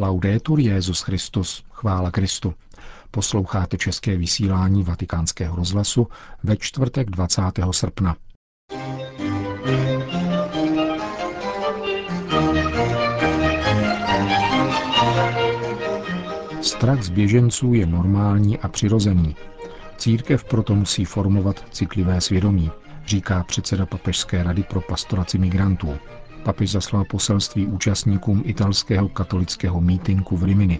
Laudetur Jezus Christus, chvála Kristu. Posloucháte české vysílání Vatikánského rozhlasu ve čtvrtek 20. srpna. Strach z běženců je normální a přirozený. Církev proto musí formovat citlivé svědomí, říká předseda Papežské rady pro pastoraci migrantů. Papež zaslal poselství účastníkům italského katolického mítinku v Rimini.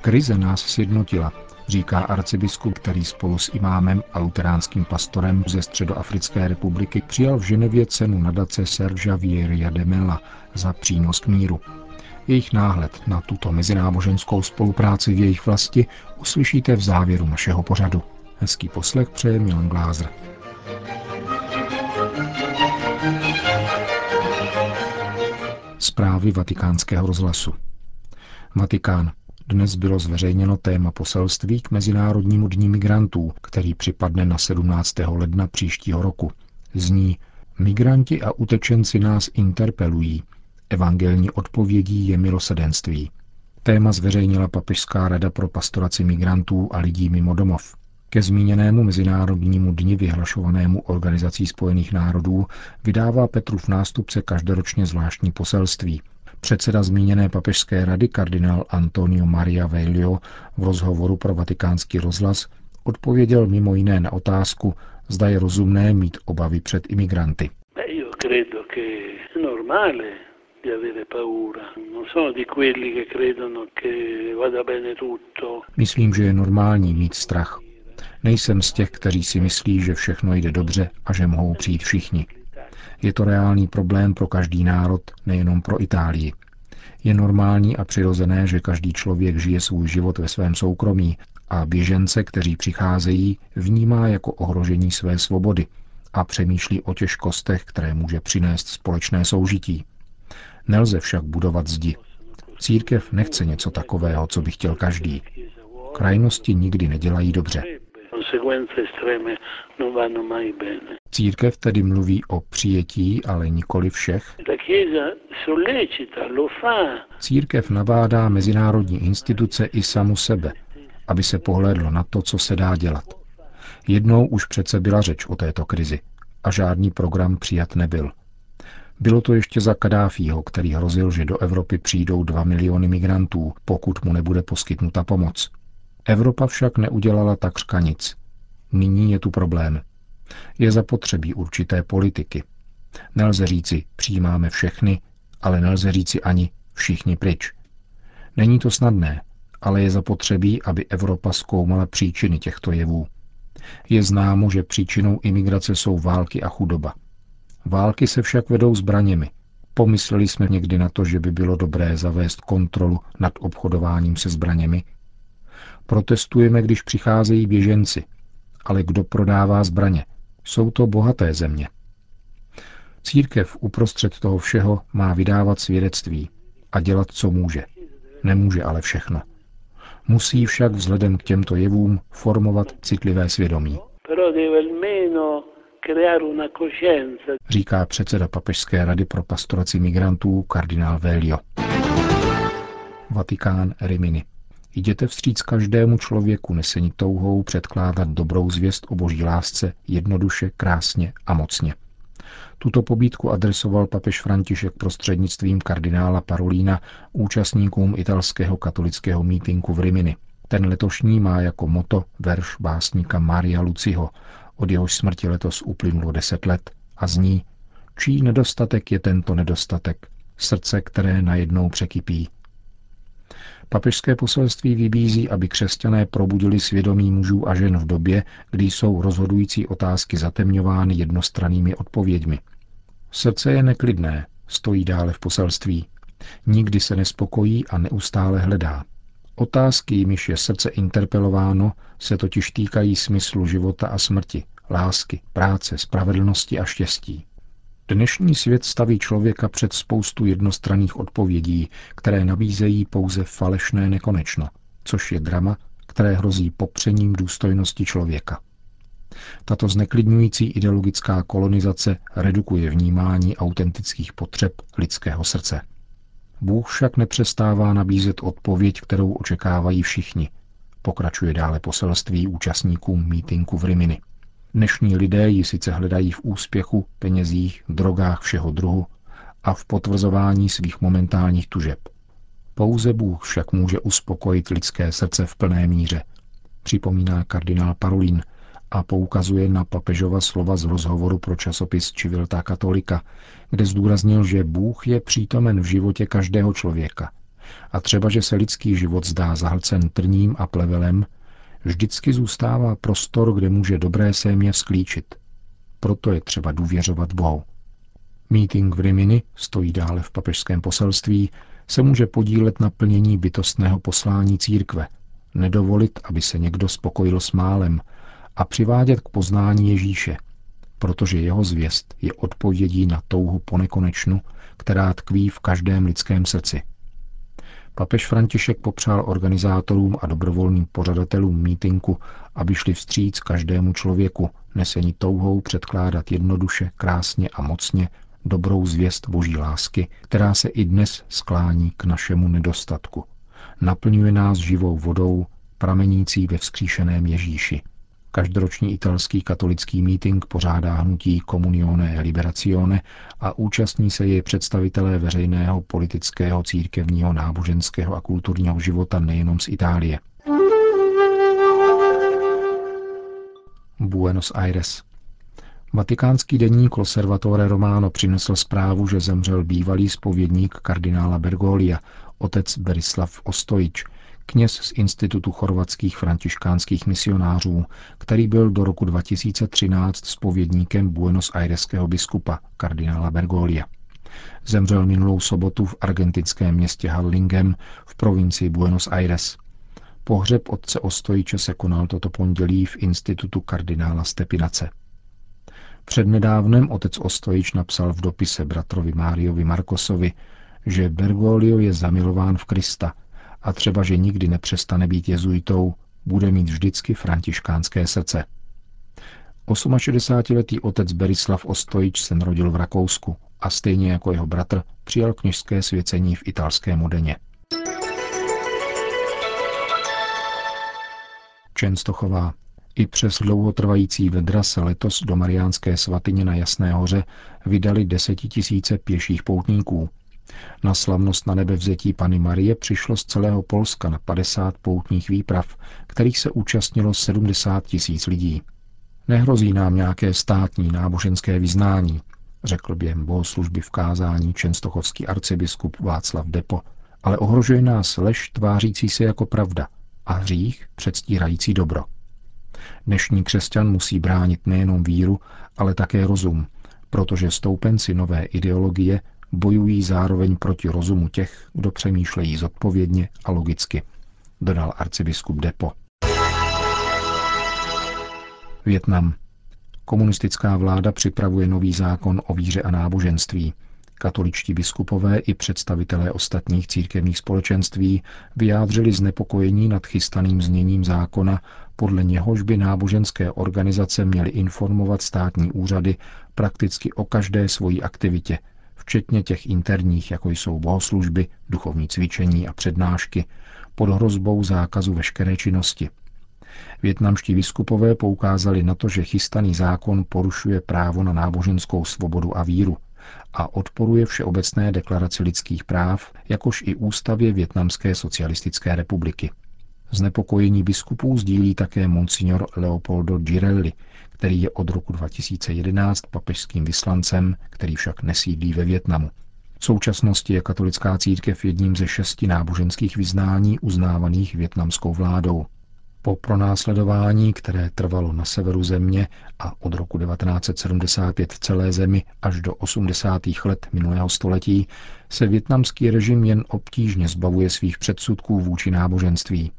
Krize nás sjednotila, říká arcibiskup, který spolu s imámem a luteránským pastorem ze Středoafrické republiky přijal v Ženevě cenu nadace Sergea Vieria de Mella za přínos k míru. Jejich náhled na tuto mezináboženskou spolupráci v jejich vlasti uslyšíte v závěru našeho pořadu. Hezký poslech přeje Milan Glázer. Zprávy vatikánského rozhlasu. Vatikán. Dnes bylo zveřejněno téma poselství k Mezinárodnímu dní migrantů, který připadne na 17. ledna příštího roku. Zní Migranti a utečenci nás interpelují. Evangelní odpovědí je milosedenství. Téma zveřejnila Papežská rada pro pastoraci migrantů a lidí mimo domov. Ke zmíněnému Mezinárodnímu dni vyhlašovanému Organizací spojených národů vydává Petrův nástupce každoročně zvláštní poselství. Předseda zmíněné papežské rady kardinál Antonio Maria Veglio v rozhovoru pro vatikánský rozhlas odpověděl mimo jiné na otázku, zda je rozumné mít obavy před imigranty. Myslím, že je normální mít strach. Nejsem z těch, kteří si myslí, že všechno jde dobře a že mohou přijít všichni. Je to reálný problém pro každý národ, nejenom pro Itálii. Je normální a přirozené, že každý člověk žije svůj život ve svém soukromí a běžence, kteří přicházejí, vnímá jako ohrožení své svobody a přemýšlí o těžkostech, které může přinést společné soužití. Nelze však budovat zdi. Církev nechce něco takového, co by chtěl každý. Krajnosti nikdy nedělají dobře. Církev tedy mluví o přijetí, ale nikoli všech. Církev nabádá mezinárodní instituce i samu sebe, aby se pohlédlo na to, co se dá dělat. Jednou už přece byla řeč o této krizi a žádný program přijat nebyl. Bylo to ještě za Kadáfího, který hrozil, že do Evropy přijdou dva miliony migrantů, pokud mu nebude poskytnuta pomoc. Evropa však neudělala takřka nic. Nyní je tu problém. Je zapotřebí určité politiky. Nelze říci, přijímáme všechny, ale nelze říci ani všichni pryč. Není to snadné, ale je zapotřebí, aby Evropa zkoumala příčiny těchto jevů. Je známo, že příčinou imigrace jsou války a chudoba. Války se však vedou zbraněmi. Pomysleli jsme někdy na to, že by bylo dobré zavést kontrolu nad obchodováním se zbraněmi? Protestujeme, když přicházejí běženci, ale kdo prodává zbraně? Jsou to bohaté země. Církev uprostřed toho všeho má vydávat svědectví a dělat, co může. Nemůže ale všechno. Musí však vzhledem k těmto jevům formovat citlivé svědomí. Říká předseda Papežské rady pro pastoraci migrantů kardinál Velio. Vatikán Rimini. Jděte vstříc každému člověku nesení touhou předkládat dobrou zvěst o boží lásce jednoduše, krásně a mocně. Tuto pobídku adresoval papež František prostřednictvím kardinála Parolína účastníkům italského katolického mítinku v Rimini. Ten letošní má jako moto verš básníka Maria Luciho, od jehož smrti letos uplynulo deset let a zní Čí nedostatek je tento nedostatek? Srdce, které najednou překypí. Papežské poselství vybízí, aby křesťané probudili svědomí mužů a žen v době, kdy jsou rozhodující otázky zatemňovány jednostrannými odpověďmi. Srdce je neklidné, stojí dále v poselství. Nikdy se nespokojí a neustále hledá. Otázky, jimiž je srdce interpelováno, se totiž týkají smyslu života a smrti, lásky, práce, spravedlnosti a štěstí. Dnešní svět staví člověka před spoustu jednostranných odpovědí, které nabízejí pouze falešné nekonečno, což je drama, které hrozí popřením důstojnosti člověka. Tato zneklidňující ideologická kolonizace redukuje vnímání autentických potřeb lidského srdce. Bůh však nepřestává nabízet odpověď, kterou očekávají všichni. Pokračuje dále poselství účastníkům mítinku v Rimini. Dnešní lidé ji sice hledají v úspěchu, penězích, drogách všeho druhu a v potvrzování svých momentálních tužeb. Pouze Bůh však může uspokojit lidské srdce v plné míře, připomíná kardinál Parolin a poukazuje na papežova slova z rozhovoru pro časopis Civilta Katolika, kde zdůraznil, že Bůh je přítomen v životě každého člověka. A třeba, že se lidský život zdá zahlcen trním a plevelem, vždycky zůstává prostor, kde může dobré sémě vzklíčit. Proto je třeba důvěřovat Bohu. Meeting v Rimini, stojí dále v papežském poselství, se může podílet na plnění bytostného poslání církve, nedovolit, aby se někdo spokojil s málem a přivádět k poznání Ježíše, protože jeho zvěst je odpovědí na touhu po nekonečnu, která tkví v každém lidském srdci. Papež František popřál organizátorům a dobrovolným pořadatelům mítinku, aby šli vstříc každému člověku, nesení touhou předkládat jednoduše, krásně a mocně dobrou zvěst boží lásky, která se i dnes sklání k našemu nedostatku. Naplňuje nás živou vodou, pramenící ve vzkříšeném Ježíši. Každoroční italský katolický meeting pořádá hnutí Comunione Liberazione a účastní se jej představitelé veřejného, politického, církevního, náboženského a kulturního života nejenom z Itálie. Buenos Aires. Vatikánský denník Loservatore Romano přinesl zprávu, že zemřel bývalý spovědník kardinála Bergolia, otec Berislav Ostojič, kněz z Institutu chorvatských františkánských misionářů, který byl do roku 2013 spovědníkem Buenos Aireského biskupa, kardinála Bergolia. Zemřel minulou sobotu v argentinském městě Harlingen v provincii Buenos Aires. Pohřeb otce Ostojiče se konal toto pondělí v institutu kardinála Stepinace. Přednedávnem otec Ostojič napsal v dopise bratrovi Máriovi Markosovi, že Bergoglio je zamilován v Krista a třeba, že nikdy nepřestane být jezuitou, bude mít vždycky františkánské srdce. 68-letý otec Berislav Ostojič se narodil v Rakousku a stejně jako jeho bratr přijal kněžské svěcení v italské Modeně. Čenstochová. I přes dlouhotrvající vedra se letos do Mariánské svatyně na Jasné hoře vydali desetitisíce pěších poutníků. Na slavnost na nebe vzetí Pany Marie přišlo z celého Polska na 50 poutních výprav, kterých se účastnilo 70 tisíc lidí. Nehrozí nám nějaké státní náboženské vyznání, řekl během bohoslužby v kázání čenstochovský arcibiskup Václav Depo, ale ohrožuje nás lež tvářící se jako pravda a hřích předstírající dobro. Dnešní křesťan musí bránit nejenom víru, ale také rozum, protože stoupenci nové ideologie bojují zároveň proti rozumu těch, kdo přemýšlejí zodpovědně a logicky, dodal arcibiskup Depo. Větnam. Komunistická vláda připravuje nový zákon o víře a náboženství. Katoličtí biskupové i představitelé ostatních církevních společenství vyjádřili znepokojení nad chystaným zněním zákona, podle něhož by náboženské organizace měly informovat státní úřady prakticky o každé svojí aktivitě, včetně těch interních, jako jsou bohoslužby, duchovní cvičení a přednášky, pod hrozbou zákazu veškeré činnosti. Větnamští biskupové poukázali na to, že chystaný zákon porušuje právo na náboženskou svobodu a víru a odporuje Všeobecné deklaraci lidských práv, jakož i ústavě Větnamské socialistické republiky. Znepokojení biskupů sdílí také monsignor Leopoldo Girelli, který je od roku 2011 papežským vyslancem, který však nesídlí ve Větnamu. V současnosti je katolická církev jedním ze šesti náboženských vyznání uznávaných větnamskou vládou. Po pronásledování, které trvalo na severu země a od roku 1975 v celé zemi až do 80. let minulého století, se větnamský režim jen obtížně zbavuje svých předsudků vůči náboženství.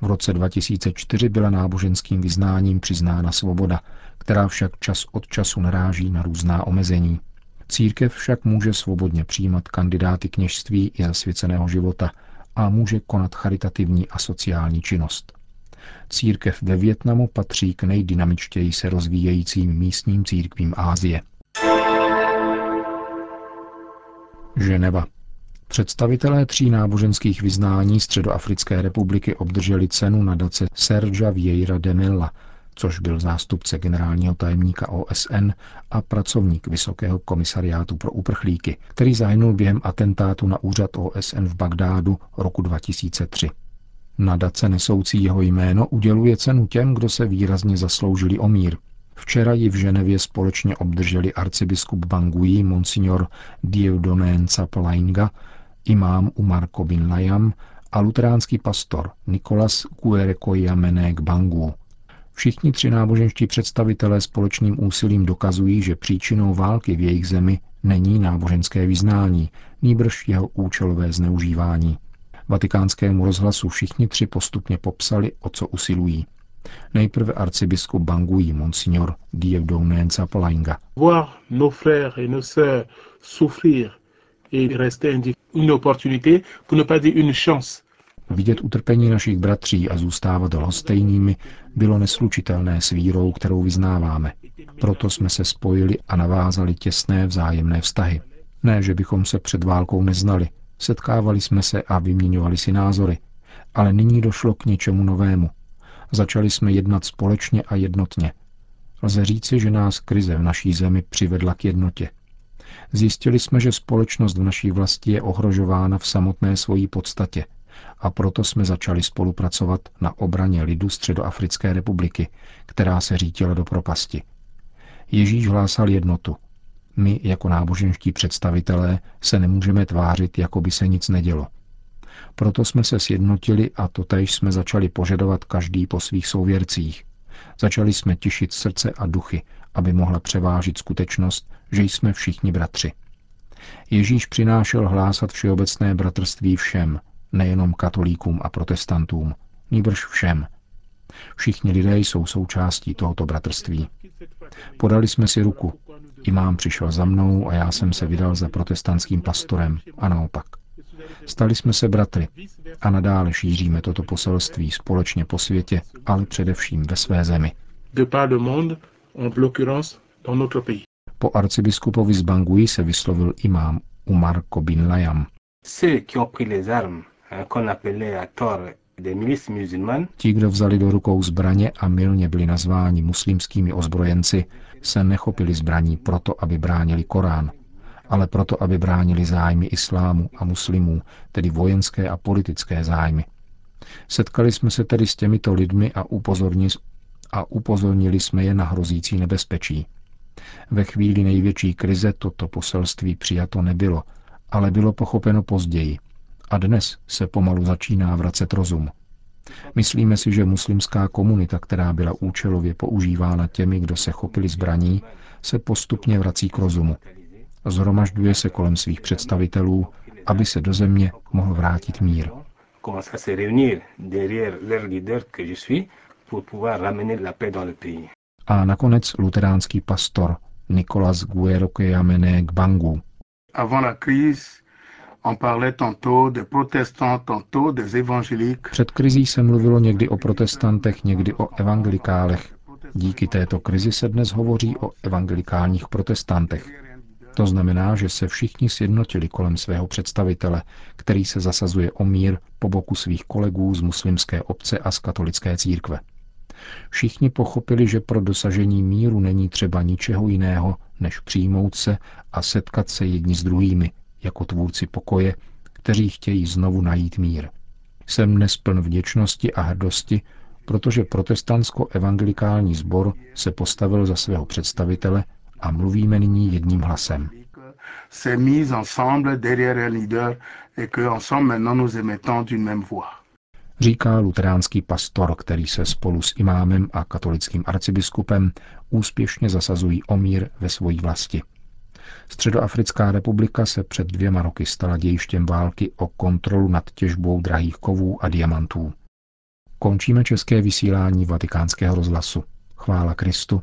V roce 2004 byla náboženským vyznáním přiznána svoboda, která však čas od času naráží na různá omezení. Církev však může svobodně přijímat kandidáty kněžství i zasvěceného života a může konat charitativní a sociální činnost. Církev ve Větnamu patří k nejdynamičtěji se rozvíjejícím místním církvím Ázie. Ženeva. Představitelé tří náboženských vyznání Středoafrické republiky obdrželi cenu nadace Sergia Vieira de Mella, což byl zástupce generálního tajemníka OSN a pracovník Vysokého komisariátu pro uprchlíky, který zahynul během atentátu na úřad OSN v Bagdádu roku 2003. Nadace nesoucí jeho jméno uděluje cenu těm, kdo se výrazně zasloužili o mír. Včera ji v Ženevě společně obdrželi arcibiskup Bangui Monsignor Dieudonné Ncapalainga, imám Umar Kobin Layam a luteránský pastor Nikolas Kuerekoyamenek Bangu. Všichni tři náboženští představitelé společným úsilím dokazují, že příčinou války v jejich zemi není náboženské vyznání, nýbrž jeho účelové zneužívání. Vatikánskému rozhlasu všichni tři postupně popsali, o co usilují. Nejprve arcibiskup Bangui, monsignor Dieudonné Zapalainga. Voir nos frères et nos sœurs souffrir et rester une opportunité, pour ne pas dire une chance, Vidět utrpení našich bratří a zůstávat lhostejnými bylo neslučitelné s vírou, kterou vyznáváme. Proto jsme se spojili a navázali těsné vzájemné vztahy. Ne, že bychom se před válkou neznali, setkávali jsme se a vyměňovali si názory, ale nyní došlo k něčemu novému. Začali jsme jednat společně a jednotně. Lze říci, že nás krize v naší zemi přivedla k jednotě. Zjistili jsme, že společnost v naší vlasti je ohrožována v samotné svojí podstatě – a proto jsme začali spolupracovat na obraně lidu Středoafrické republiky, která se řítila do propasti. Ježíš hlásal jednotu. My, jako náboženští představitelé, se nemůžeme tvářit, jako by se nic nedělo. Proto jsme se sjednotili a totéž jsme začali požadovat každý po svých souvěrcích. Začali jsme tišit srdce a duchy, aby mohla převážit skutečnost, že jsme všichni bratři. Ježíš přinášel hlásat všeobecné bratrství všem, nejenom katolíkům a protestantům, nýbrž všem. Všichni lidé jsou součástí tohoto bratrství. Podali jsme si ruku. Imám přišel za mnou a já jsem se vydal za protestantským pastorem a naopak. Stali jsme se bratry a nadále šíříme toto poselství společně po světě, ale především ve své zemi. Po arcibiskupovi z Bangui se vyslovil imám Umar Kobin Layam. Ceux qui ont pris les armes Ti, kdo vzali do rukou zbraně a milně byli nazváni muslimskými ozbrojenci, se nechopili zbraní proto, aby bránili Korán, ale proto, aby bránili zájmy islámu a muslimů, tedy vojenské a politické zájmy. Setkali jsme se tedy s těmito lidmi a, upozorni, a upozornili jsme je na hrozící nebezpečí. Ve chvíli největší krize toto poselství přijato nebylo, ale bylo pochopeno později – a dnes se pomalu začíná vracet rozum. Myslíme si, že muslimská komunita, která byla účelově používána těmi, kdo se chopili zbraní, se postupně vrací k rozumu. Zhromažďuje se kolem svých představitelů, aby se do země mohl vrátit mír. A nakonec luteránský pastor Nicolas Guerokeyamene Gbangu. Avant la crise, před krizí se mluvilo někdy o protestantech, někdy o evangelikálech. Díky této krizi se dnes hovoří o evangelikálních protestantech. To znamená, že se všichni sjednotili kolem svého představitele, který se zasazuje o mír po boku svých kolegů z muslimské obce a z katolické církve. Všichni pochopili, že pro dosažení míru není třeba ničeho jiného, než přijmout se a setkat se jedni s druhými, jako tvůrci pokoje, kteří chtějí znovu najít mír. Jsem dnes pln vděčnosti a hrdosti, protože protestantsko-evangelikální sbor se postavil za svého představitele a mluvíme nyní jedním hlasem. Říká luteránský pastor, který se spolu s imámem a katolickým arcibiskupem úspěšně zasazují o mír ve svojí vlasti. Středoafrická republika se před dvěma roky stala dějištěm války o kontrolu nad těžbou drahých kovů a diamantů. Končíme české vysílání vatikánského rozhlasu. Chvála Kristu,